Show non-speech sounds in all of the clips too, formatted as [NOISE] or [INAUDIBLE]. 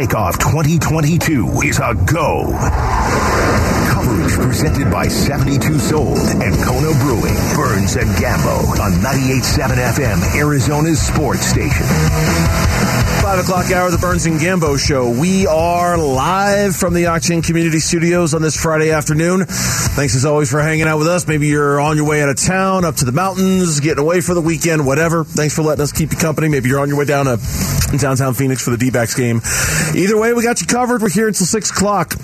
Takeoff 2022 is a go. Coverage presented by 72 Sold and Kona Brewing, Burns and Gambo on 98.7 FM, Arizona's sports station. Five o'clock hour, the Burns and Gambo show. We are live from the Octane Community Studios on this Friday afternoon. Thanks as always for hanging out with us. Maybe you're on your way out of town, up to the mountains, getting away for the weekend, whatever. Thanks for letting us keep you company. Maybe you're on your way down to downtown Phoenix for the D-backs game. Either way, we got you covered. We're here until six o'clock.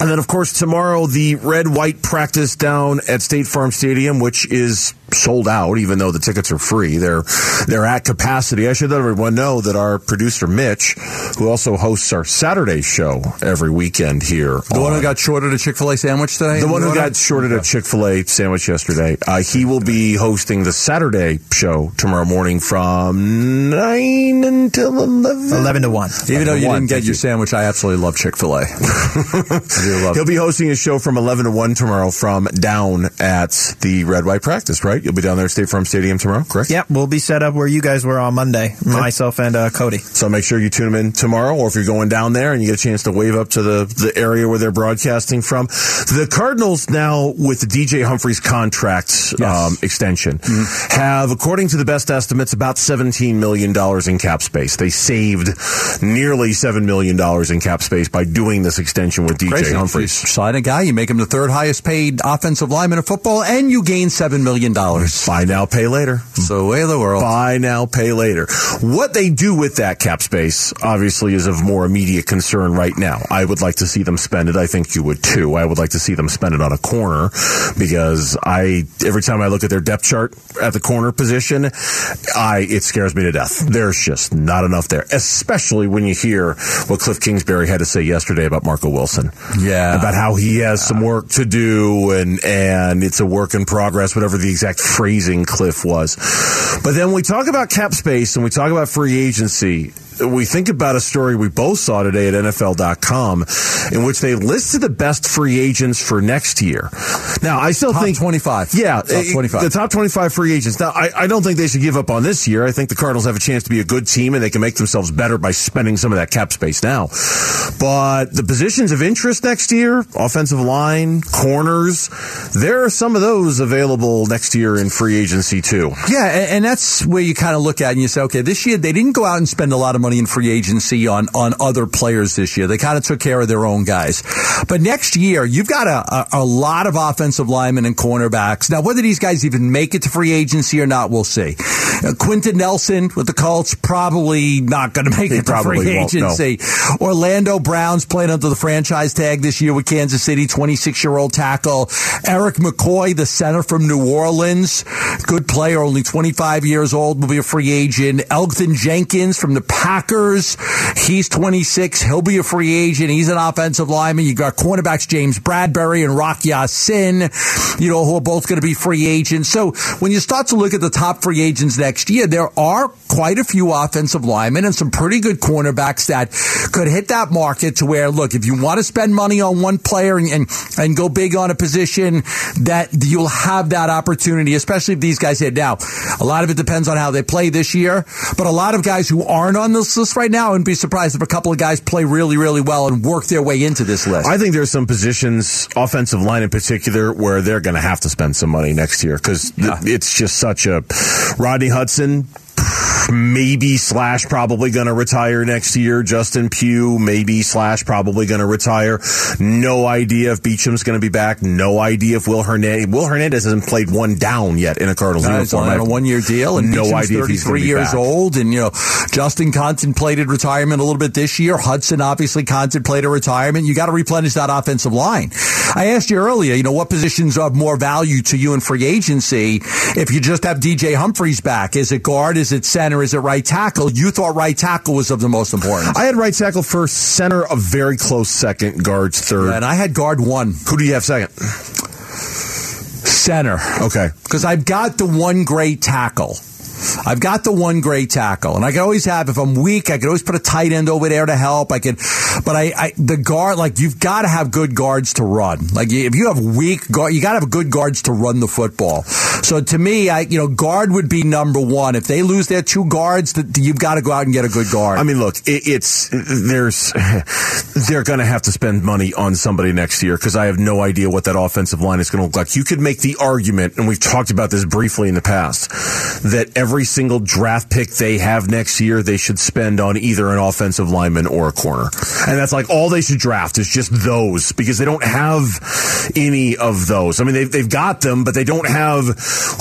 And then, of course, tomorrow, the red white practice down at State Farm Stadium, which is sold out, even though the tickets are free. They're they're at capacity. I should let everyone know that our producer Mitch, who also hosts our Saturday show every weekend here, the one who got shorted a Chick Fil A sandwich today, the one who got shorted a Chick Fil A sandwich yesterday, uh, he will be hosting the Saturday show tomorrow morning from nine until eleven. Eleven to one. Even though you One, didn't get your you. sandwich, I absolutely love Chick Fil A. [LAUGHS] He'll be hosting a show from 11 to 1 tomorrow from down at the Red White practice, right? You'll be down there at State Farm Stadium tomorrow, correct? Yep, we'll be set up where you guys were on Monday. Myself and uh, Cody. So make sure you tune them in tomorrow, or if you're going down there and you get a chance to wave up to the, the area where they're broadcasting from. The Cardinals now, with DJ Humphries contract um, extension, have, according to the best estimates, about $17 million in cap space. They saved nearly $7 million in cap space by doing this extension with DJ Crazy. Humphries. You sign a guy, you make him the third highest paid offensive lineman in football, and you gain seven million dollars. Buy now, pay later. It's the way of the world. Buy now, pay later. What they do with that cap space, obviously, is of more immediate concern right now. I would like to see them spend it. I think you would too. I would like to see them spend it on a corner because I, every time I look at their depth chart at the corner position, I, it scares me to death. There's just not enough there, especially when you hear what Cliff Kingsbury had to say yesterday about Marco Wilson. Yeah. About how he has some work to do and, and it's a work in progress, whatever the exact phrasing Cliff was. But then we talk about cap space and we talk about free agency. We think about a story we both saw today at NFL.com in which they listed the best free agents for next year. Now, I still Top think 25. Yeah, Top eh, 25. The top 25 free agents. Now, I, I don't think they should give up on this year. I think the Cardinals have a chance to be a good team and they can make themselves better by spending some of that cap space now. But the positions of interest next year, offensive line, corners, there are some of those available next year in free agency too. Yeah, and, and that's where you kind of look at it and you say, okay, this year they didn't go out and spend a lot of money in free agency on on other players this year. They kind of took care of their own guys. But next year, you've got a, a, a lot of offensive linemen and cornerbacks. Now, whether these guys even make it to free agency or not, we'll see. Uh, Quenton Nelson with the Colts probably not going [LAUGHS] to make He it to free won't, no. agency. Orlando Brown's playing under the franchise tag this year with Kansas City, 26 year old tackle. Erik McCoy, the center from New Orleans, good player, only 25 years old, will be a free agent. Elgton Jenkins from the Packers, he's 26, he'll be a free agent. He's an offensive lineman. You got cornerbacks James Bradberry and Rock Sin, you know, who are both going to be free agents. So when you start to look at the top free agents next year, there are quite a few offensive linemen and some pretty good cornerbacks that could hit that market to where, look, if you want to spend money on one player and, and, and go big on a position, that you'll have that opportunity, especially if these guys hit. Now, a lot of it depends on how they play this year, but a lot of guys who aren't on this list right now, and be surprised if a couple of guys play really, really well and work their way into this list. I think there's some positions, offensive line in particular, where they're going to have to spend some money next year because it's just such a Rodney Hudson. Maybe slash probably going to retire next year. Justin Pugh maybe slash probably going to retire. No idea if Beachum's going to be back. No idea if Will Hernandez. Will Hernandez hasn't played one down yet in a Cardinals he's uniform. on a have one year deal, and no Beachum's idea if he's 33 going to be years back. old. And, you know, Justin contemplated retirement a little bit this year. Hudson obviously contemplated retirement. You got to replenish that offensive line. I asked you earlier, you know, what positions are of more value to you in free agency if you just have DJ Humphries back? Is it guard? Is it center? Is it right tackle? You thought right tackle was of the most important. I had right tackle first, center a very close second, guards third. and I had guard one, Who do you have second? center. Okay. Because I've got the one great tackle. I've got the one great tackle, and I can always have if I'm weak, I can always put a tight end over there to help. I can, but I, I the guard like you've got to have good guards to run. Like if you have weak guard, you got to have good guards to run the football. So to me, I you know guard would be number one. If they lose their two guards, you've got to go out and get a good guard. I mean, look, it, it's there's [LAUGHS] they're going to have to spend money on somebody next year because I have no idea what that offensive line is going to look like. You could make the argument, and we've talked about this briefly in the past, that every single draft pick they have next year, they should spend on either an offensive lineman or a corner. And that's like all they should draft is just those because they don't have any of those. I mean, they've, they've got them, but they don't have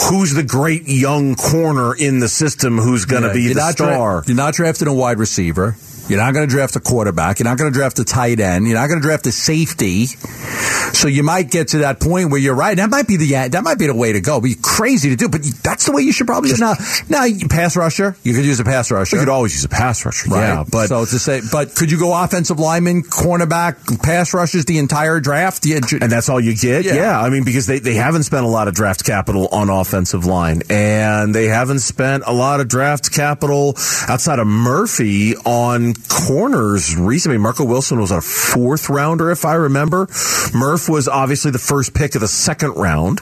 who's the great young corner in the system who's going to yeah, be the star. Dra- you're not drafting a wide receiver. You're not going to draft a quarterback. You're not going to draft a tight end. You're not going to draft a safety. So you might get to that point where you're right. That might be the that might be the way to go. Be crazy to do, but that's the way you should probably now. Now, pass rusher. You could use a pass rusher. You could always use a pass rusher. Right. Yeah, but so to say, but could you go offensive lineman, cornerback, pass rushers the entire draft? And that's all you get. Yeah. yeah. I mean, because they they haven't spent a lot of draft capital on offensive line, and they haven't spent a lot of draft capital outside of Murphy on corners recently. Marco Wilson was a fourth rounder, if I remember. Murph was obviously the first pick of the second round,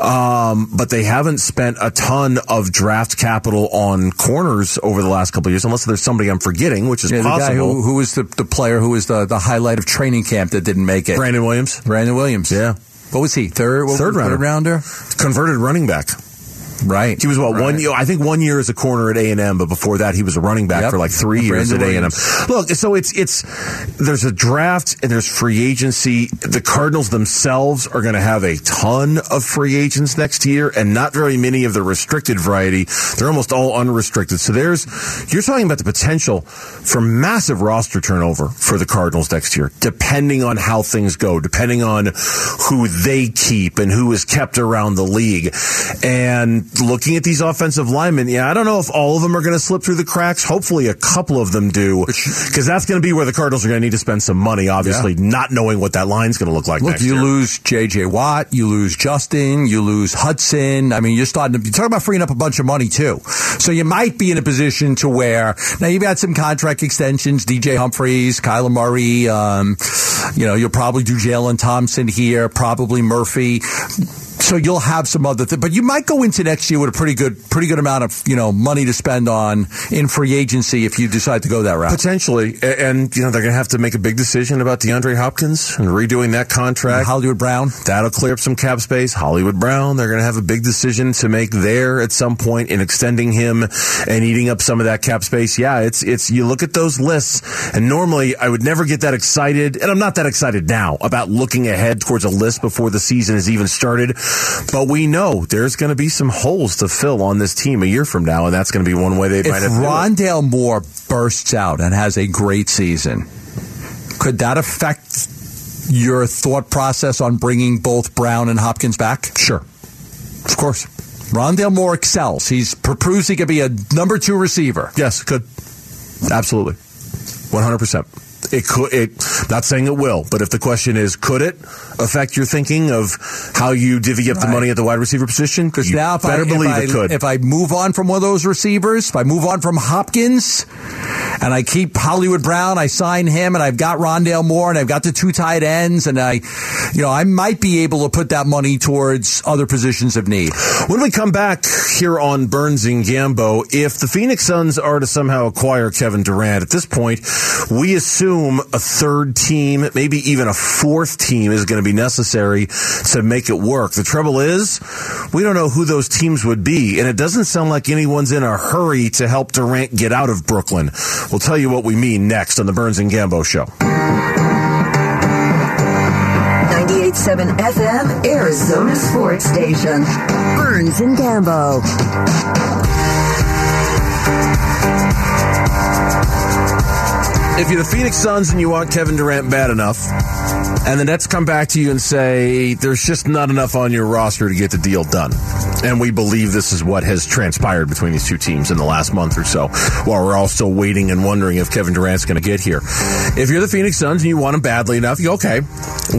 um, but they haven't spent a ton of draft capital on corners over the last couple of years, unless there's somebody I'm forgetting, which is yeah, possible. who, who was the, the player who was the, the highlight of training camp that didn't make it? Brandon Williams. Brandon Williams. Yeah. What was he? Third, third, rounder. third rounder. Converted running back. Right. He was what right. one year? I think one year as a corner at A and M, but before that he was a running back yep. for like three years at A and M. Look, so it's it's there's a draft and there's free agency. The Cardinals themselves are going to have a ton of free agents next year, and not very many of the restricted variety. They're almost all unrestricted. So there's you're talking about the potential for massive roster turnover for the Cardinals next year, depending on how things go, depending on who they keep and who is kept around the league, and looking at these offensive linemen, yeah, I don't know if all of them are going to slip through the cracks. Hopefully, a couple of them do, because that's going to be where the Cardinals are going to need to spend some money. Obviously, yeah. not knowing what that line's going to look like. Look, you year. lose J.J. Watt, you lose Justin, you lose Hudson. I mean, you're starting to you talk about freeing up a bunch of money too. So you might be in a position to where now you've got some contract extensions, DJ Humphries, Kyler Murray. Um, you know, you'll probably do Jalen Thompson here, probably Murphy so you'll have some other things, but you might go into next year with a pretty good, pretty good amount of you know money to spend on in free agency if you decide to go that route. Potentially, and you know they're going to have to make a big decision about DeAndre Hopkins and redoing that contract. And Hollywood Brown, that'll clear up some cap space. Hollywood Brown, they're going to have a big decision to make there at some point in extending him and eating up some of that cap space. Yeah, it's it's you look at those lists, and normally I would never get that excited, and I'm not that excited now about looking ahead towards a list before the season has even started. But we know there's going to be some holes to fill on this team a year from now, and that's going to be one way they if might have. Rondale Moore bursts out and has a great season, could that affect your thought process on bringing both Brown and Hopkins back? Sure, of course. Rondale Moore excels. He's proves he could be a number two receiver. Yes, could. Absolutely. 100%. It could. It, not saying it will, but if the question is, could it affect your thinking of how you divvy up right. the money at the wide receiver position? Because now, if better I, believe it could. If I move on from one of those receivers, if I move on from Hopkins, and I keep Hollywood Brown, I sign him, and I've got Rondale Moore, and I've got the two tight ends, and I, you know, I might be able to put that money towards other positions of need. When we come back here on Burns and Gambo, if the Phoenix Suns are to somehow acquire Kevin Durant at this point, we assume a third team, maybe even a fourth team, is going to be necessary to make it work. The trouble is, we don't know who those teams would be, and it doesn't sound like anyone's in a hurry to help Durant get out of Brooklyn. We'll tell you what we mean next on the Burns and Gambo Show. 98.7 FM, Arizona Sports Station. Burns and Gambo. If you're the Phoenix Suns and you want Kevin Durant bad enough, and the Nets come back to you and say there's just not enough on your roster to get the deal done. And we believe this is what has transpired between these two teams in the last month or so, while we're all still waiting and wondering if Kevin Durant's going to get here. If you're the Phoenix Suns and you want him badly enough, you okay,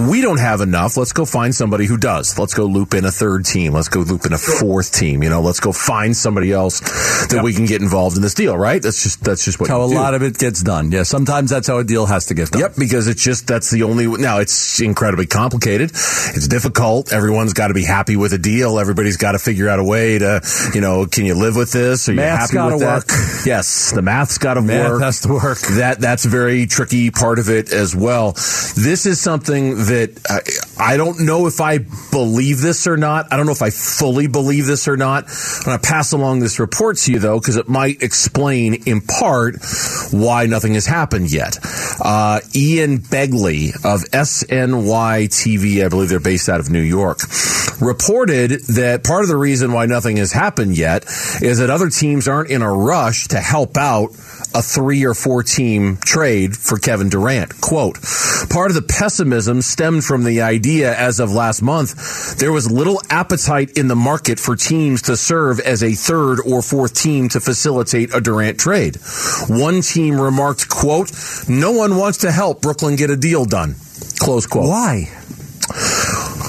we don't have enough. Let's go find somebody who does. Let's go loop in a third team. Let's go loop in a fourth team. You know, let's go find somebody else that Yep. we can get involved in this deal, right? That's just that's just what How a do. lot of it gets done. Yeah, sometimes that's how a deal has to get done. Yep, because it's just that's the only. Now it's incredibly complicated. It's difficult. Everyone's got to be happy with a deal. Everybody's got to figure out a way to, you know, can you live with this? Are you Math's happy with gotta that? work. Yes, the math's got to Math work. has to work. That that's a very tricky part of it as well. This is something that I, I don't know if I believe this or not. I don't know if I fully believe this or not. I'm going to pass along this report to you though, because it might explain in part why nothing has happened yet. Uh, Ian Begley of SNY TV, I believe they're based out of New York, reported that part of the reason why nothing has happened yet is that other teams aren't in a rush to help out a three or four team trade for Kevin Durant. Quote, part of the pessimism stemmed from the idea as of last month, there was little appetite in the market for teams to serve as a third or fourth team to facilitate a Durant trade. One team remarked, quote, no one wants to help Brooklyn get a deal done. Close quote. Why?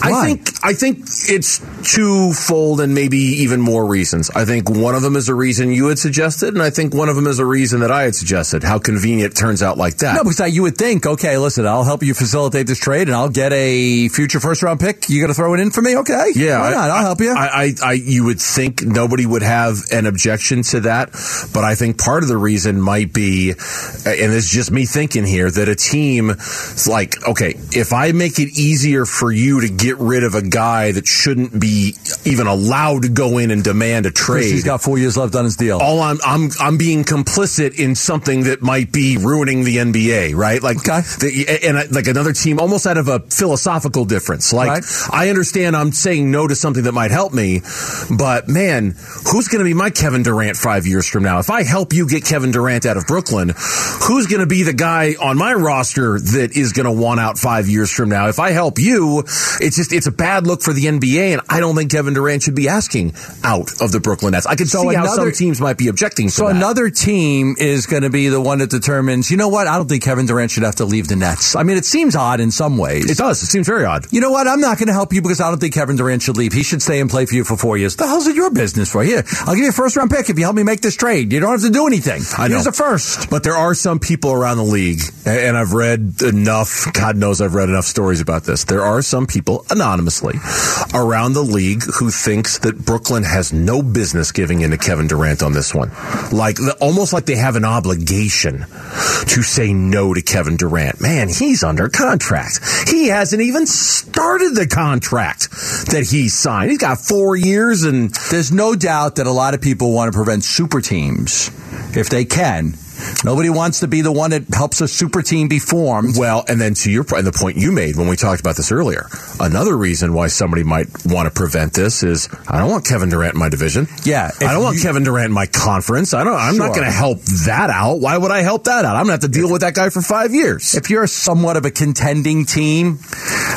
I Why? think I think it's twofold and maybe even more reasons. I think one of them is a reason you had suggested, and I think one of them is a reason that I had suggested. How convenient it turns out like that. No, because I- you would think, okay, listen, I'll help you facilitate this trade, and I'll get a future first round pick. You got to throw it in for me, okay? Yeah, why not? I'll help you. I, I, I, you would think nobody would have an objection to that, but I think part of the reason might be, and it's just me thinking here, that a team like, okay, if I make it easier for you to get rid of a guy that shouldn't be even allowed to go in and demand a trade, he's got four years left on his deal. all I'm I'm I'm being complicit in something that might be ruining the NBA, right? Like, Okay. the, and I- like another team, almost out of a philosophical difference. Like, Right. I understand I'm saying no to something that might help me, but man, who's going to be my Kevin Durant five years from now? If I help you get Kevin Durant out of Brooklyn, who's going to be the guy on my roster that is going to want out five years from now? If I help you, it's just it's a bad look for the NBA, and I don't think Kevin Durant should be asking out of the Brooklyn Nets. I can So see how some teams might be objecting. So another team is going to be the one that determines, you know what? I don't think Kevin Durant should have to leave the Nets. I mean, it seems odd in some ways. It does. It seems very odd. you know what? I'm not going to help you because I don't think Kevin Durant should leave. He should stay and play for you for four years. The hell's it your business for? Here, I'll give you a first round pick if you help me make this trade. You don't have to do anything. I know. Here's a first. But there are some people around the league, and I've read enough, God knows I've read enough stories about this. There are some people anonymously around the league who thinks that Brooklyn has no business giving in to Kevin Durant on this one. Like, almost like they have an obligation to say no to Kevin Durant. Man, he's under contract. He hasn't even started the contract that he signed. He's got four years and There's no doubt that a lot of people want to prevent super teams if they can. Nobody wants to be the one that helps a super team be formed. Well, and then to your point, and the point you made when we talked about this earlier, another reason why somebody might want to prevent this is I don't want Kevin Durant in my division. Yeah, I don't want you- Kevin Durant in my conference. I don't. I'm not going to help that out. Why would I help that out? I'm going to have to deal with that guy for five years. if you're somewhat of a contending team,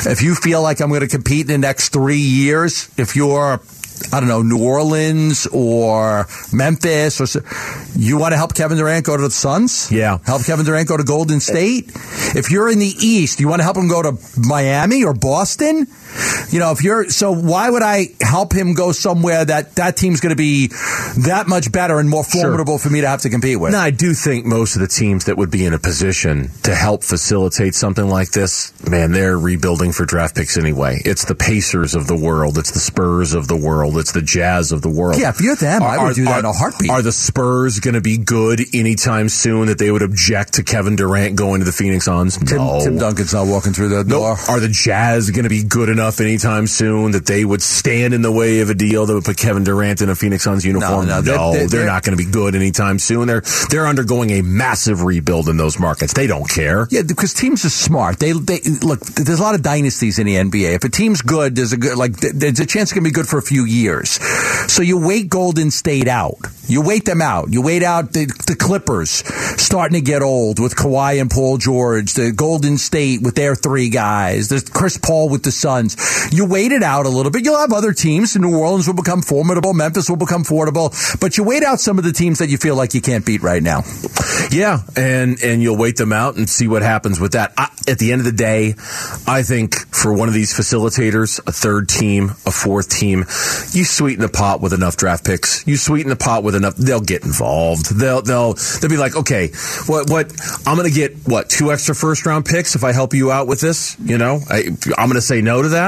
if you feel like I'm going to compete in the next three years, if you're, I don't know, New Orleans or Memphis, or you want to help Kevin Durant go to the Suns? Yeah. Help Kevin Durant go to Golden State? If you're in the East, you want to help him go to Miami or Boston? You know, if you're, so why would I help him go somewhere that that team's going to be that much better and more formidable for me to have to compete with? Now, I do think most of the teams that would be in a position to help facilitate something like this, man, they're rebuilding for draft picks anyway. It's the Pacers of the world. It's the Spurs of the world. It's the Jazz of the world. Yeah, if you're them, I would do that in a heartbeat. Are the Spurs going to be good anytime soon that they would object to Kevin Durant going to the Phoenix Suns? Tim, no. Tim Duncan's not walking through the No. door. Are the Jazz going to be good enough anytime soon that they would stand in the way of a deal that would put Kevin Durant in a Phoenix Suns uniform? no, they're- no they're- they're they're- not going to be good anytime soon. They're they're undergoing a massive rebuild in those markets. They don't care. Yeah, because teams are smart. They they look. There's a lot of dynasties in the NBA. If a team's good, there's a good like th- there's a chance it can be good for a few years. So you wait Golden State out. You wait them out. You wait out the, the Clippers starting to get old with Kawhi and Paul George, the Golden State with their three guys, the Chris Paul with the Suns. You wait it out a little bit. You'll have other teams. New Orleans will become formidable. Memphis will become formidable. But you wait out some of the teams that you feel like you can't beat right now. Yeah, and and you'll wait them out and see what happens with that. I, at the end of the day, I think for one of these facilitators, a third team, a fourth team, you sweeten the pot with enough draft picks. You sweeten the pot with enough. They'll get involved. They'll they'll they'll be like, okay, what what I'm going to get what two extra first round picks if I help you out with this. You know, I, I'm going to say no to that.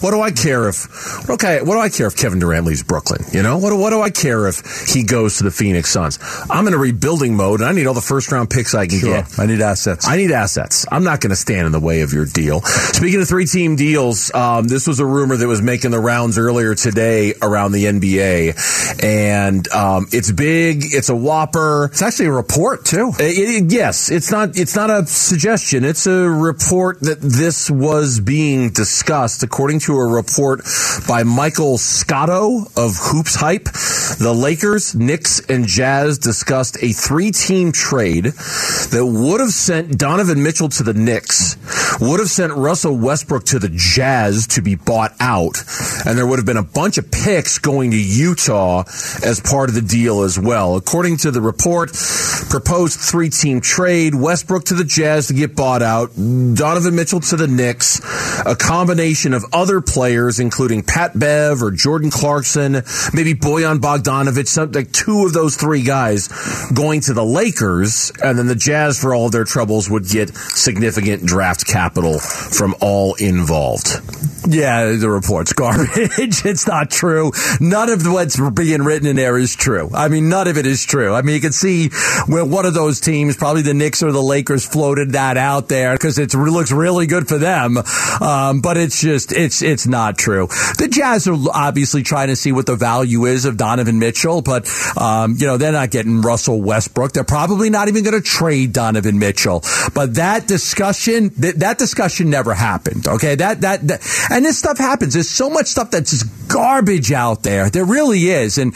What do I care if okay? What do I care if Kevin Durant leaves Brooklyn? You know, what what do I care if he goes to the Phoenix Suns? I'm in a rebuilding mode, and I need all the first round picks I can Sure. get. I need assets. I need assets. I'm not going to stand in the way of your deal. Speaking of three team deals, um, this was a rumor that was making the rounds earlier today around the NBA, and um, it's big. It's a whopper. It's actually a report too. It- it- yes, it's not. It's not a suggestion. It's a report that this was being discussed, according to a report by Michael Scotto of HoopsHype. The Lakers, Knicks, and Jazz discussed a three-team trade that would have sent Donovan Mitchell to the Knicks, would have sent Russell Westbrook to the Jazz to be bought out, and there would have been a bunch of picks going to Utah as part of the deal as well. According to the report, proposed three team trade Westbrook to the Jazz to get bought out, Donovan Mitchell to the Knicks, a combination of other players, including Pat Bev or Jordan Clarkson, maybe Bojan Bogdanovic, some, like two of those three guys going to the Lakers, and then the Jazz, for all their troubles, would get significant draft capital from all involved. Yeah, the report's [LAUGHS] garbage. it's not true. None of what's being written in there is true. I mean, none of it is true. I mean, you can see where one of those teams, probably the Knicks or the Lakers, floated that out there because it looks really good for them. Um, but it's just, it's, it's not true. The Jazz are obviously trying to see what the value is of Donovan Mitchell, but, um, you know, they're not getting Russell Westbrook. They're probably not even going to trade Donovan Mitchell. But that discussion, th- that discussion never happened. Okay. That, that, that, and this stuff happens. There's so much stuff that's just garbage out there. There really is. And,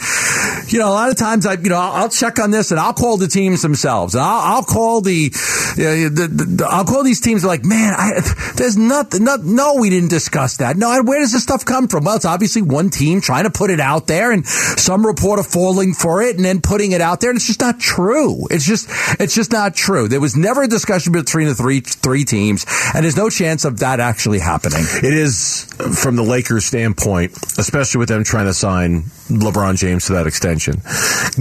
you know, a lot of times I, you know, I'll, I'll check on this and I'll call the teams themselves and I'll, I'll call the, the, the, I'll call these teams like, man, I, there's nothing, not, no, we didn't discuss that. No, where does this stuff come from? Well, it's obviously one team trying to put it out there and some reporter falling for it and then putting it out there. And it's just not true. It's just, it's just not true. There was never a discussion between the three, three teams and there's no chance of that actually happening. It is, from the Lakers' standpoint, especially with them trying to sign LeBron James to that extension,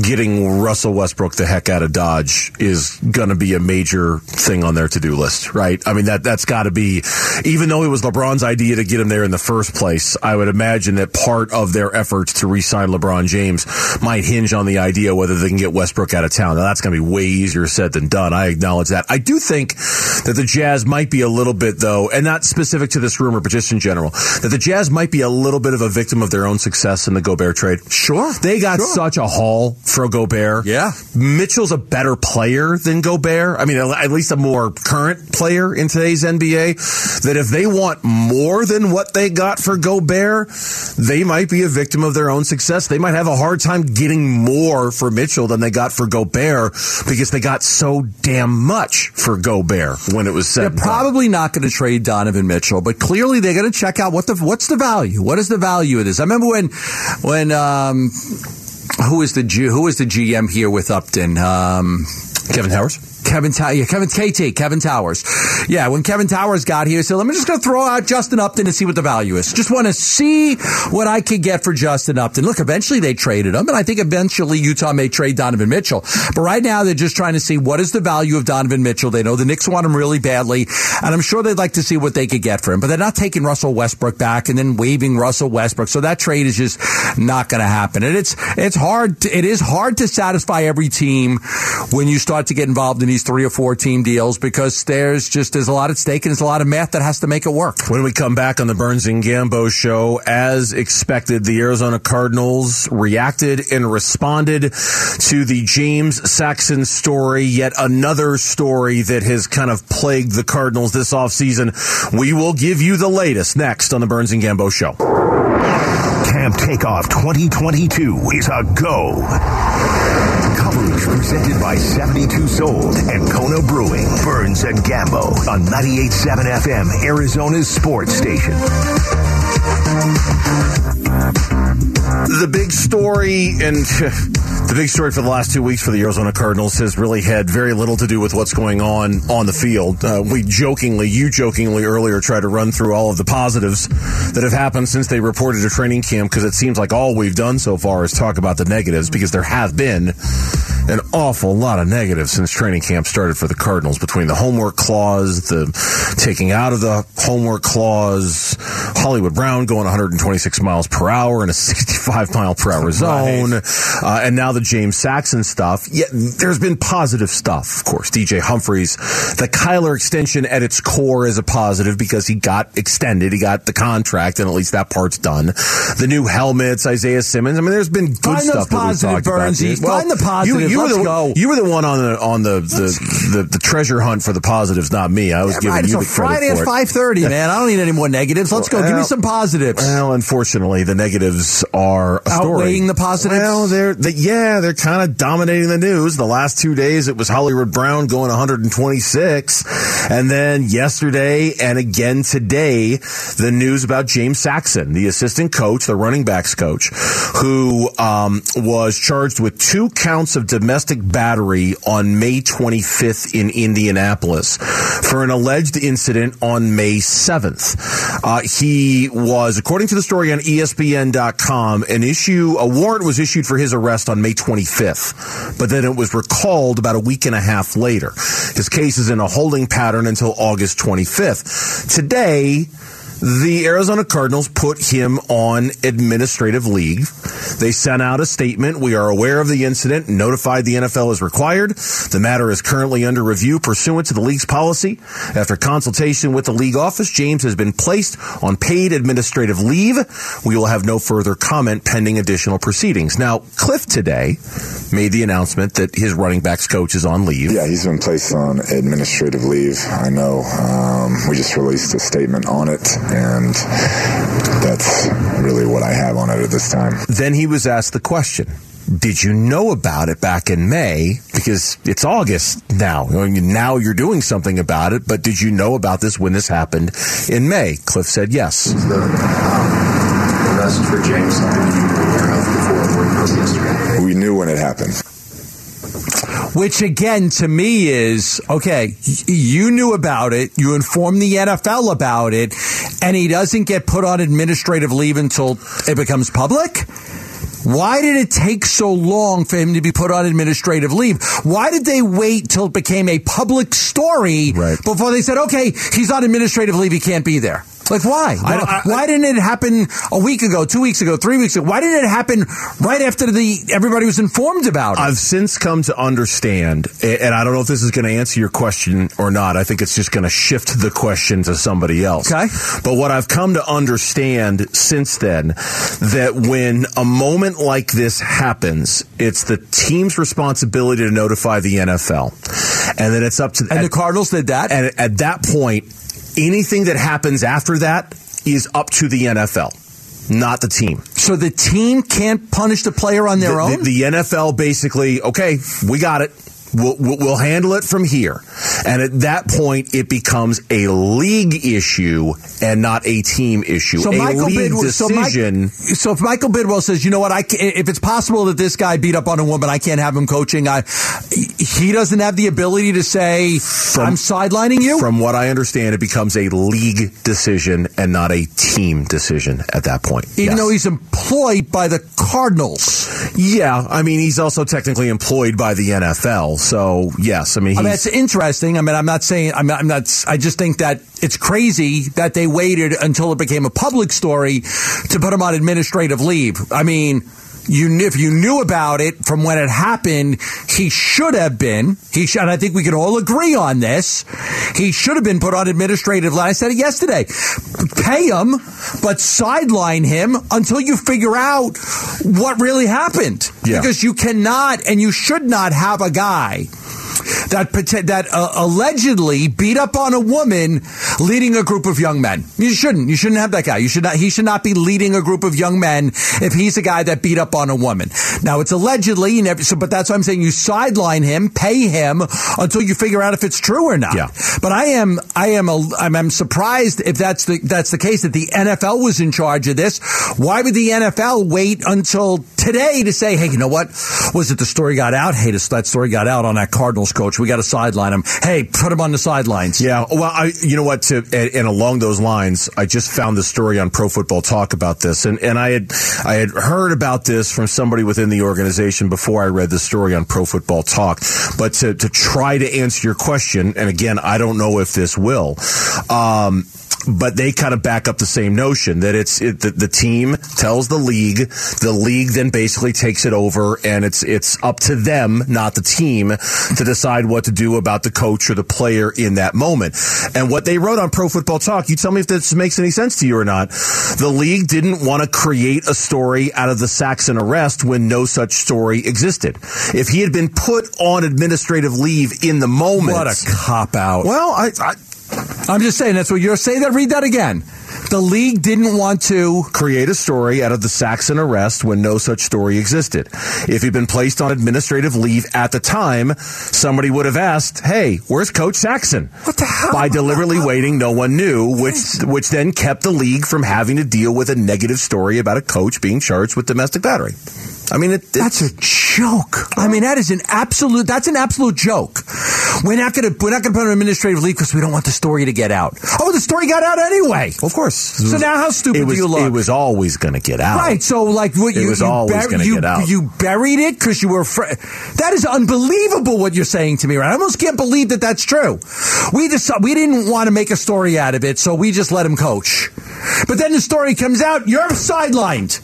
getting Russell Westbrook the heck out of Dodge is going to be a major thing on their to-do list, right? I mean, that, that's got to be, even though it was LeBron's idea to get him there in the first place, I would imagine that part of their efforts to re-sign LeBron James might hinge on the idea whether they can get Westbrook out of town. Now, that's going to be way easier said than done. I acknowledge that. I do think that the Jazz might be a little bit, though, and not specific to this rumor, but just in general, that the Jazz might be a little bit of a victim of their own success in the Gobert trade. Sure. They got Sure. such a haul for Gobert. Yeah. Mitchell's a better player than Gobert. I mean, at least a more current player in today's NBA. That if they want more than what they got for Gobert, they might be a victim of their own success. They might have a hard time getting more for Mitchell than they got for Gobert because they got so damn much for Gobert when it was said. They're probably not going to trade Donovan Mitchell, but clearly they're going to check out what the what's the value. What is the value of this? I remember when when um, who is the G, who is the GM here with Upton? Um, Kevin Towers. Kevin yeah, Kevin KT, Kevin Towers. Yeah, when Kevin Towers got here, he said, "Let me just go throw out Justin Upton and see what the value is. Just want to see what I could get for Justin Upton." Look, eventually they traded him, and I think eventually Utah may trade Donovan Mitchell. But right now they're just trying to see what is the value of Donovan Mitchell. They know the Knicks want him really badly, and I'm sure they'd like to see what they could get for him. But they're not taking Russell Westbrook back and then waiving Russell Westbrook. So that trade is just not going to happen. And it's it's hard. To, it is hard to satisfy every team when you start to get involved in these three or four team deals because there's just there's a lot at stake and there's a lot of math that has to make it work. When we come back on the Burns and Gambo show, as expected, the Arizona Cardinals reacted and responded to the James Saxon story, yet another story that has kind of plagued the Cardinals this offseason. We will give you the latest next on the Burns and Gambo show. Camp Takeoff 2022 is a go. Coverage presented by 72 Sold and Kona Brewing, Burns and Gambo on 98.7 FM, Arizona's sports station. The big story and [LAUGHS] the big story for the last two weeks for the Arizona Cardinals has really had very little to do with what's going on on the field. Uh, we jokingly, you jokingly earlier tried to run through all of the positives that have happened since they reported a training camp because it seems like all we've done so far is talk about the negatives because there have been an awful lot of negatives since training camp started for the Cardinals between the homework clause, the taking out of the homework clause, Hollywood Brown going 126 miles per hour in a 65 mile per hour [LAUGHS] zone, right. uh, and now the James Saxon stuff. Yeah, there's been positive stuff, of course. DJ Humphries, the Kyler extension at its core is a positive because he got extended, he got the contract, and at least that part's done. The new helmets, Isaiah Simmons. I mean, there's been good Find stuff that we talked Burns. about. Well, Find the positive. You, you Let's were the, go. You were the one on the on the the, the, the, treasure hunt for the positives, not me. I was yeah, giving right. you it's the Friday at five thirty, [LAUGHS] man. I don't need any more negatives. Let's go. Well, Give me some positives. Well, unfortunately, the negatives are a story. outweighing the positives. Well, they're they, yeah, they're kind of dominating the news. The last two days, it was Hollywood Brown going 126, and then yesterday and again today, the news about James Saxon, the assistant coach, the running backs coach, who um, was charged with two counts of domestic battery on May 25th in Indianapolis for an alleged incident on May 7th. Uh, he was, according to the story on ESPN.com, an issue, a warrant was issued for his arrest on May 25th, but then it was recalled about a week and a half later. His case is in a holding pattern until August 25th. Today, the Arizona Cardinals put him on administrative leave. They sent out a statement. We are aware of the incident, notified the NFL as required. The matter is currently under review pursuant to the league's policy. After consultation with the league office, James has been placed on paid administrative leave. We will have no further comment pending additional proceedings. Now, Cliff today made the announcement that his running backs coach is on leave. Yeah, he's been placed on administrative leave. I know. Um, we just released a statement on it and that's really what I have on it at this time. Then he was asked the question. Did you know about it back in May? Because it's August now. Now you're doing something about it, but did you know about this when this happened in May? Cliff said yes. The um, arrest for James, did you aware of before yesterday? We knew when it happened. Which again, to me, is okay. You knew about it. You informed the NFL about it, and he doesn't get put on administrative leave until it becomes public. Why did it take so long for him to be put on administrative leave? Why did they wait till it became a public story right. before they said, okay, he's on administrative leave, he can't be there? Like why? I, I, why didn't it happen a week ago, two weeks ago, three weeks ago? Why didn't it happen right after the everybody was informed about it? I've since come to understand, and I don't know if this is going to answer your question or not. I think it's just going to shift the question to somebody else. Okay. But what I've come to understand since then that when a moment like this happens, it's the team's responsibility to notify the NFL, and then it's up to and at, the Cardinals did that. And at that point anything that happens after that is up to the NFL, not the team. So the team can't punish the player on their the, own? The, the, NFL basically, okay, we got it. We'll, we'll, handle it from here. And at that point, it becomes a league issue and not a team issue. So a Michael league Bidwell, decision. So, Mike, so, if Michael Bidwell says, you know what, I if it's possible that this guy beat up on a woman, I can't have him coaching. I, he doesn't have the ability to say, from, I'm sidelining you? From what I understand, it becomes a league decision and not a team decision at that point. Even yes. though he's employed by the Cardinals. Yeah, I mean, he's also technically employed by the NFL. So yes, I mean, I mean, it's interesting. I mean, I'm not saying I'm not, I'm not. I just think that it's crazy that they waited until it became a public story to put him on administrative leave. I mean. You, if you knew about it from when it happened, he should have been. He should, and I think we can all agree on this. He should have been put on administrative. I said it yesterday. Pay him, but sideline him until you figure out what really happened. Yeah. Because you cannot and you should not have a guy that that uh, allegedly beat up on a woman leading a group of young men. You shouldn't. You shouldn't have that guy. You should not. He should not be leading a group of young men if he's a guy that beat up on a woman. Now it's allegedly, never, so, but that's what I'm saying. You sideline him, pay him until you figure out if it's true or not. Yeah. But I am, I am, a, I'm, I'm surprised if that's the that's the case that the NFL was in charge of this. Why would the NFL wait until today to say, hey, you know what? Was it the story got out? Hey, this, that story got out on that Cardinals coach. We got to sideline him. Hey, put him on the sidelines. Yeah, well, I, you know what? To, and, and along those lines, I just found the story on Pro Football Talk about this, and and I had I had heard about this from somebody within the organization before I read the story on Pro Football Talk. But to to try to answer your question, and again, I don't know if this will. Um, but they kind of back up the same notion that it's it, the, the team tells the league, the league then basically takes it over, and it's it's up to them, not the team, to decide what to do about the coach or the player in that moment. And what they wrote on Pro Football Talk, you tell me if this makes any sense to you or not. The league didn't want to create a story out of the Saxon arrest when no such story existed. If he had been put on administrative leave in the moment, What a cop out. well, I, I I'm just saying that's what you're saying. That read that again. The league didn't want to. create a story out of the Saxon arrest when no such story existed. If he'd been placed on administrative leave at the time, somebody would have asked, "Hey, where's Coach Saxon?" What the hell? By deliberately waiting, no one knew, which which then kept the league from having to deal with a negative story about a coach being charged with domestic battery. I mean, it, That's a joke. I mean, that is an absolute. That's an absolute joke. We're not gonna. We're not gonna put an administrative leave because we don't want the story to get out. Oh, the story got out anyway. of course. So now how stupid it was, do you look? It was always going to get out. Right. So, like, what It you was you, always bur- gonna get out. you buried it because you were afraid. That is unbelievable what you're saying to me. Right? I almost can't believe that that's true. We just we didn't want to make a story out of it, so we just let him coach. But then the story comes out. You're sidelined.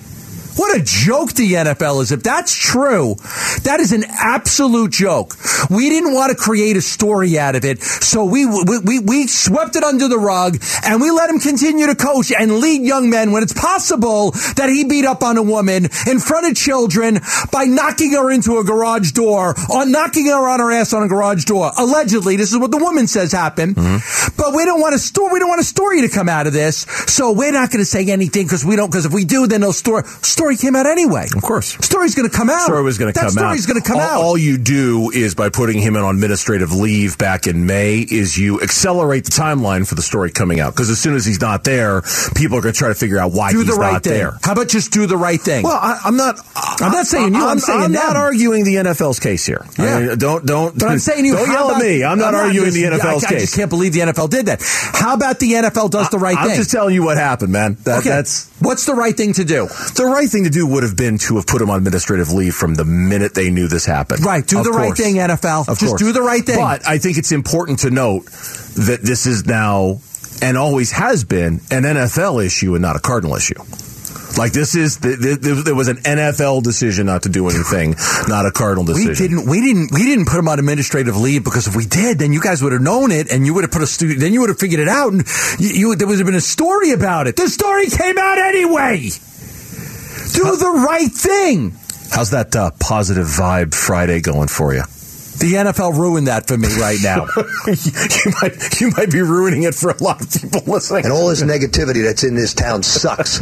What a joke the NFL is. If that's true, that is an absolute joke. We didn't want to create a story out of it, so we, we, we, we swept it under the rug and we let him continue to coach and lead young men when it's possible that he beat up on a woman in front of children by knocking her into a garage door or knocking her on her ass on a garage door. Allegedly, this is what the woman says happened. Mm-hmm. But we don't want a story. We don't want a story to come out of this, so we're not going to say anything because we don't. Because if we do, then they'll story story came out anyway. Of course. Story's going to come out. story was going to that come out. story's going to come all, out. All you do is by putting him in on administrative leave back in May is you accelerate the timeline for the story coming out because as soon as he's not there, people are going to try to figure out why do he's the right not thing. there. How about just do the right thing? Well, I, I'm not. I'm not saying you, I'm saying not them. arguing the NFL's case here. I Yeah. mean, don't don't. But I'm [LAUGHS] saying you. Don't yell about- at me. I'm not arguing the just- NFL's I, I just can't believe the NFL did that. How about the NFL does the right thing? I'm just telling you what happened, man. That, okay. That's what's the right thing to do. the right thing to do. Would have been to have put him on administrative leave from the minute they knew this happened. Right. Do Of the right thing, NFL. Of Just course. do the right thing. But I think it's important to note that this is now and always has been an NFL issue and not a Cardinal issue. Like this is th- th- th- there was an NFL decision not to do anything, not a Cardinal decision. We didn't. We didn't. We didn't put him on administrative leave because if we did, then you guys would have known it, and you would have put a stu- Then you would have figured it out, and you, you there would have been a story about it. The story came out anyway. Do the right thing. How's that uh, positive vibe Friday going for you? The NFL ruined that for me right now. [LAUGHS] you might you might be ruining it for a lot of people listening. And all this negativity that's in this town sucks.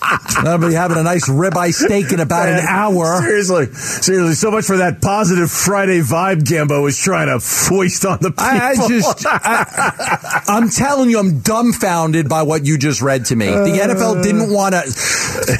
[LAUGHS] I'll be having a nice ribeye steak in about an hour. Seriously, seriously, so much for that positive Friday vibe Gambo is trying to foist on the people. I, I just, I, I'm telling you, I'm dumbfounded by what you just read to me. The NFL didn't want to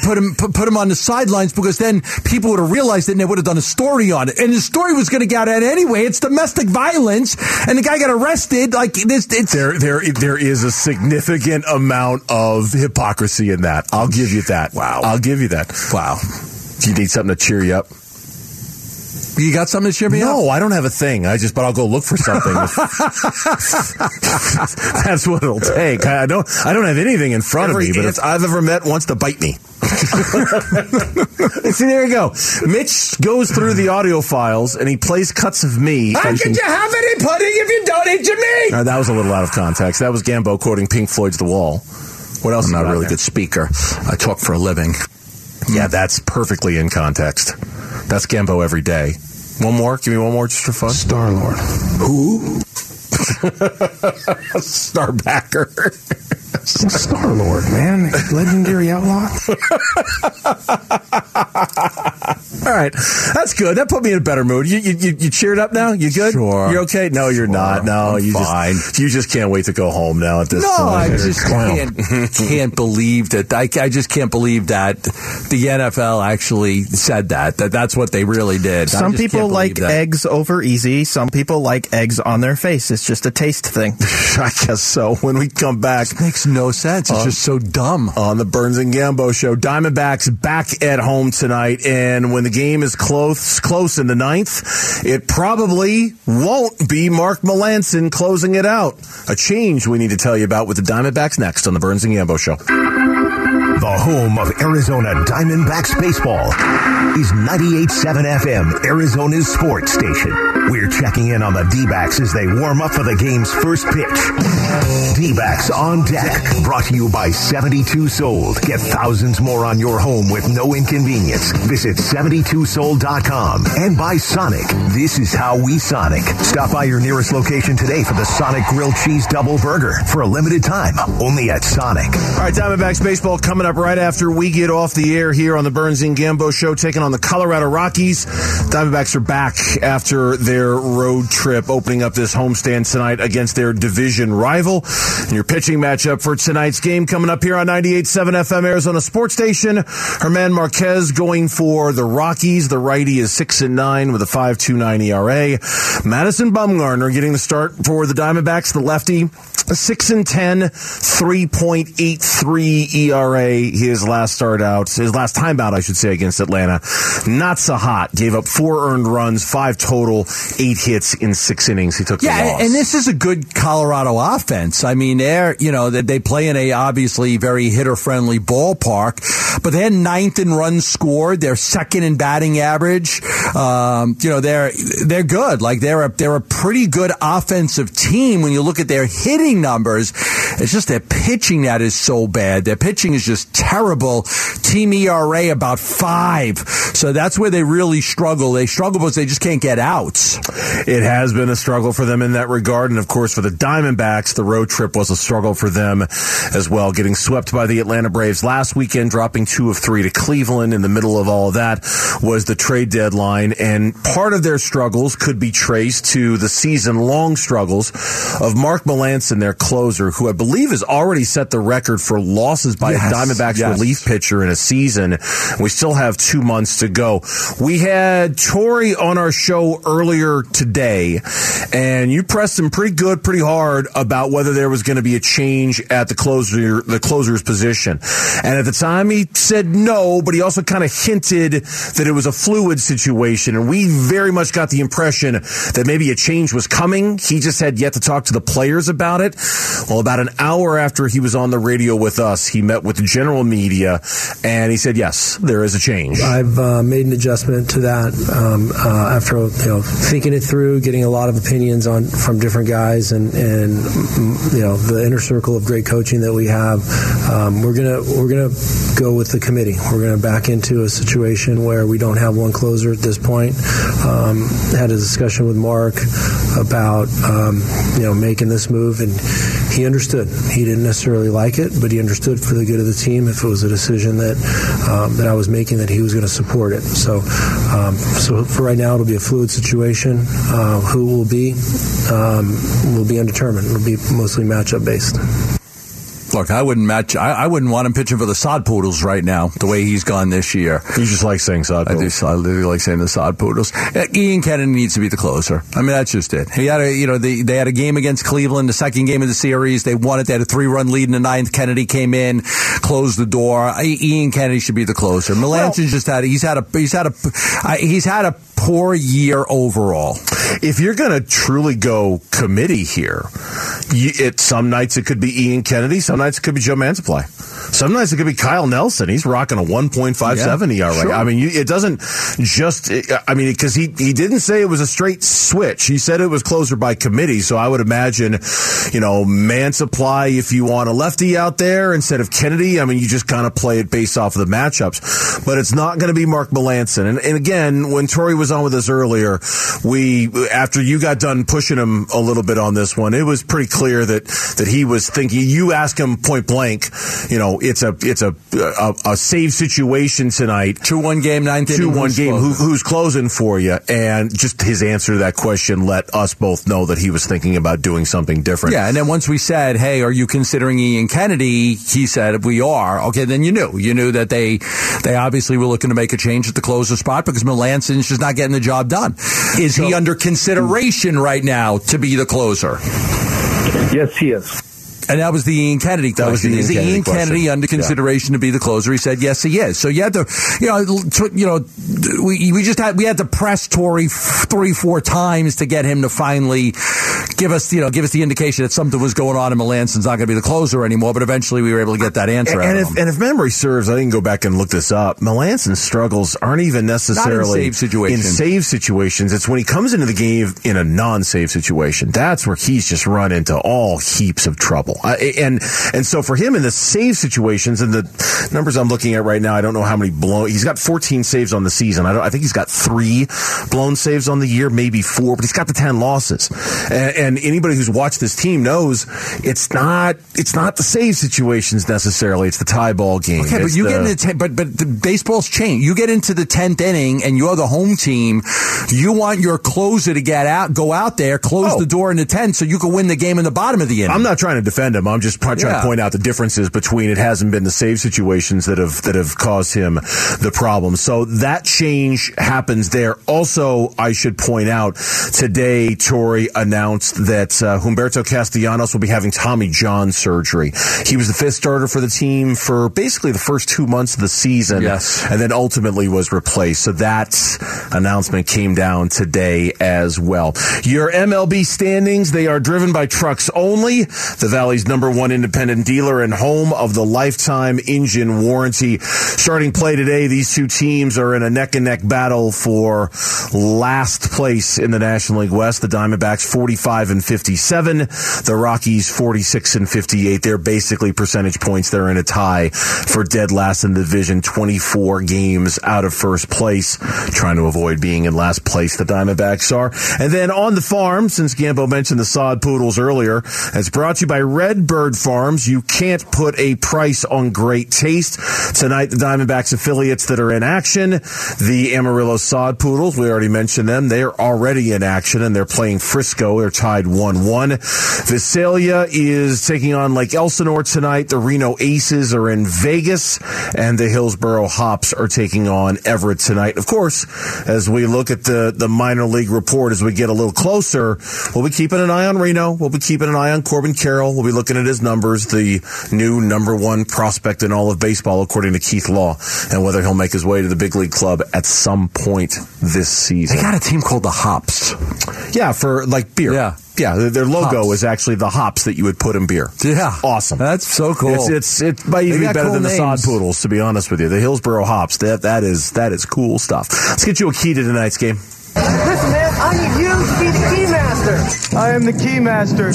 put him put, put him on the sidelines because then people would have realized it and they would have done a story on it. And the story was going to get out anyway. It's domestic violence, and the guy got arrested. Like this, it's there, there, there is a significant amount of hypocrisy in that. I'll give you that. Wow. I'll give you that. wow. Do you need something to cheer you up? You got something to cheer me up? No, I don't have a thing. I just, but I'll go look for something. [LAUGHS] [LAUGHS] That's what it'll take. I don't, I don't have anything in front Every of me, but if I've ever met wants to bite me. [LAUGHS] See, there you go. Mitch goes through the audio files and he plays cuts of me. How could you have any pudding if you don't eat your meat? That was a little out of context. That was Gambo quoting Pink Floyd's The Wall. What else? I'm not a really there? good speaker. I talk for a living. Yeah, that's perfectly in context. That's Gambo every day. One more. Give me one more just for fun. Star Lord. Who? [LAUGHS] Starbacker. [LAUGHS] Star Lord, man. Legendary outlaw. [LAUGHS] All right, that's good. That put me in a better mood. You you, you, you cheered up now. You good? Sure. You're okay? No, you're not. No, I'm you fine. just you just can't wait to go home now. At this No, point. I just [LAUGHS] can't, can't believe that. I, I just can't believe that the NFL actually said that. That that's what they really did. Some people like that. eggs over easy. Some people like eggs on their face. It's just a taste thing. [LAUGHS] I guess so. When we come back, makes no sense. It's Uh, just so dumb. on the Burns and Gambo show. Diamondbacks back at home tonight, and when the game is close, close in the ninth, it probably won't be Mark Melancon closing it out. A change we need to tell you about with the Diamondbacks next on the Burns and Gambo show. The home of Arizona Diamondbacks baseball is 98.7 FM, Arizona's sports station. We're checking in on the D-backs as they warm up for the game's first pitch. D-backs on deck, brought to you by 72 Sold. Get thousands more on your home with no inconvenience. Visit 72sold.com and by Sonic. This is how we Sonic. Stop by your nearest location today for the Sonic Grilled Cheese Double Burger for a limited time, only at Sonic. All right, Diamondbacks baseball coming up right after we get off the air here on the Burns and Gambo show, taking on the Colorado Rockies. Diamondbacks are back after their road trip, opening up this homestand tonight against their division rival. And your pitching matchup for tonight's game coming up here on 98.7 FM Arizona Sports Station. German Marquez going for the Rockies. The righty is 6 and 9 with a 5.29 ERA. Madison Bumgarner getting the start for the Diamondbacks. The lefty, 6 and 10, 3.83 ERA. His last start out, his last time out, I should say, against Atlanta. Not so hot. Gave up four earned runs, five total, eight hits in six innings. He took the Yeah, loss. and this is a good Colorado offense. I mean, they're you know they, they play in a obviously very hitter friendly ballpark, but they're ninth in runs scored. They're second in batting average. Um, you know they're they're good. Like they're a they're a pretty good offensive team when you look at their hitting numbers. It's just their pitching that is so bad. Their pitching is just terrible. Team ERA about five. So that's where they really struggle. They struggle because they just can't get outs. It has been a struggle for them in that regard. And of course, for the Diamondbacks, the road trip was a struggle for them as well. Getting swept by the Atlanta Braves last weekend, dropping two of three to Cleveland in the middle of all of that was the trade deadline. And part of their struggles could be traced to the season long struggles of Mark Melancon, their closer, who I believe has already set the record for losses by Yes, a Diamondbacks yes. relief pitcher in a season. We still have two months to go. We had Torey on our show earlier today, and you pressed him pretty good, pretty hard about whether there was going to be a change at the closer, the closer's position. And at the time, he said no, but he also kind of hinted that it was a fluid situation. And we very much got the impression that maybe a change was coming. He just had yet to talk to the players about it. Well, about an hour after he was on the radio with us, he met with the general media, and he said, "Yes, there is a change." I've uh, made an adjustment to that um, uh, after you know thinking it through, getting a lot of opinions on from different guys, and and you know the inner circle of great coaching that we have. Um, we're gonna we're gonna go with the committee. We're gonna back into a situation where we don't have one closer at this point. Um, had a discussion with Mark about um, you know making this move, and he understood. He didn't necessarily like it, but he understood for the good of the team if it was a decision that um, that I was making that he was going to support it. So, um, so for right now, it'll be a fluid situation. Uh, who will be um, will be undetermined. It'll be mostly matchup based. Look, I wouldn't match. I, I wouldn't want him pitching for the Sod Poodles right now. The way he's gone this year, You just like saying Sod I do. Poodles. I literally like saying the Sod Poodles. Uh, Ian Kennedy needs to be the closer. I mean, that's just it. He had a, you know, they, they had a game against Cleveland, the second game of the series. They won it. They had a three run lead in the ninth. Kennedy came in, closed the door. I, Ian Kennedy should be the closer. Melancon just had. He's had a. He's had a. He's had a poor year overall. if you're going to truly go committee here, you, it some nights it could be Ian Kennedy, some nights it could be Joe Mantiply. Some nights it could be Kyle Nelson. He's rocking a 1.57 Yeah, ERA. sure. I mean, you, it doesn't just. I mean, because he he didn't say it was a straight switch. He said it was closer by committee. So I would imagine, you know, Mansupply if you want a lefty out there instead of Kennedy. I mean, you just kind of play it based off of the matchups. But it's not going to be Mark Melancon. And, and again, when Torey was on with us earlier, we after you got done pushing him a little bit on this one, it was pretty clear that that he was thinking. You ask him point blank, you know, it's a it's a a, a save situation tonight. Two one game, ninth two one who's game. Who, who's closing for you? And just his answer to that question let us both know that he was thinking about doing something different. Yeah, and then once we said, "Hey, are you considering Ian Kennedy?" He said, "We are." Okay, then you knew. You knew that they they obviously were looking to make a change at the closer spot because Melancon's just not getting the job done. Is he under consideration right now to be the closer? Yes, he is. And that was the Ian Kennedy That was question. the is Ian Kennedy Ian question. Kennedy under Yeah. consideration to be the closer? He said yes, he is. So you had to, you know, tw- you know, we we just had we had to press Torey f- three four times to get him to finally give us, you know, give us the indication that something was going on and Melancon's not going to be the closer anymore. But eventually we were able to get that answer And, and out if, and if memory serves, I didn't go back and look this up. Melancon's struggles aren't even necessarily save situations. In save situations, it's when he comes into the game in a non-save situation. That's where he's just run into all heaps of trouble. Uh, and and so for him in the save situations and the numbers I'm looking at right now, I don't know how many blown. He's got 14 saves on the season. I don't. I think he's got three blown saves on the year, maybe four, but he's got the 10 losses. And, and anybody who's watched this team knows it's not it's not the save situations necessarily. It's the tie ball game. Okay, but you the- get into ten, but but the baseball's changed. You get into the tenth inning, and you're the home team. You want your closer to get out, go out there, close Oh. the door in the tenth, so you can win the game in the bottom of the inning. I'm not trying to defend him. I'm just trying Yeah. to point out the differences between it hasn't been the save situations that have that have caused him the problem. So that change happens there. Also, I should point out today, Torey announced that uh, Humberto Castellanos will be having Tommy John surgery. He was the fifth starter for the team for basically the first two months of the season, Yes. and then ultimately was replaced. So that announcement came down today as well. Your MLB standings, they are driven by trucks only. The Valley's number one independent dealer and home of the lifetime engine warranty. Starting play today, these two teams are in a neck and neck battle for last place in the National League West. The Diamondbacks 45 and 57. The Rockies 46 and 58. They're basically percentage points. They're in a tie for dead last in the division, 24 games out of first place, trying to avoid being in last place. The Diamondbacks are. And then on the farm, since Gambo mentioned the sod poodles earlier, it's brought to you by Redbird Farms. You can't put a price on great taste. Tonight, the Diamondbacks affiliates that are in action, the Amarillo sod poodles, we already mentioned them. They're already in action and they're playing Frisco. They're tied 1-1. Visalia is taking on Lake Elsinore tonight. The Reno Aces are in Vegas and the Hillsboro Hops are taking on Everett tonight. Of course, as we look at the, the minor league report as we get a little closer, we'll be keeping an eye on Reno. We'll be keeping an eye on Corbin Carroll. We'll be looking at his numbers, the new number one prospect in all of baseball, according to Keith Law, and whether he'll make his way to the big league club at some point this season. They got a team called the Hops. Yeah, for like beer. Yeah. Yeah, their- their logo Hops. is actually the hops that you would put in beer. Yeah, Awesome. That's so cool. It's it's it might even be better cool than the sod poodles, to be honest with you. The Hillsboro hops. That that is that is cool stuff. Let's get you a key to tonight's game. Listen, man, I need you to be the key master. I am the key master.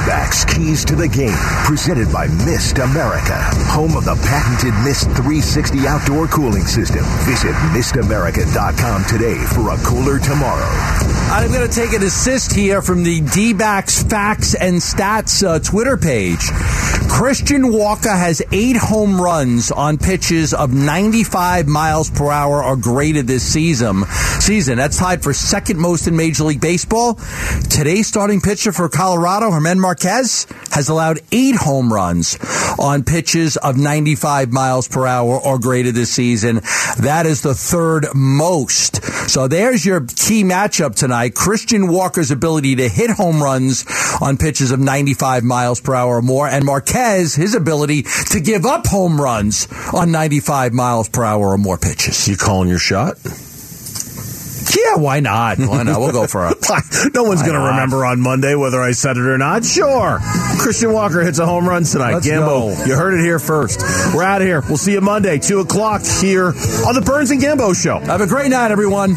D-backs keys to the game, presented by Mist America, home of the patented Mist 360 outdoor cooling system. Visit mistamerica.com today for a cooler tomorrow. I'm going to take an assist here from the D-backs facts and stats uh, Twitter page. Christian Walker has eight home runs on pitches of 95 miles per hour or greater this season. Season that's tied for second most in Major League Baseball. Today's starting pitcher for Colorado, German Marquez, has allowed eight home runs on pitches of 95 miles per hour or greater this season. That is the third most. So there's your key matchup tonight. Christian Walker's ability to hit home runs on pitches of 95 miles per hour or more, and Marquez, his ability to give up home runs on 95 miles per hour or more pitches. You calling your shot? Yeah, why not? Why not? We'll go for it. [LAUGHS] no one's going to remember on Monday whether I said it or not. Sure. Christian Walker hits a home run tonight. Let's Gambo, go. you heard it here first. We're out of here. We'll see you Monday, 2 o'clock here on the Burns and Gambo Show. Have a great night, everyone.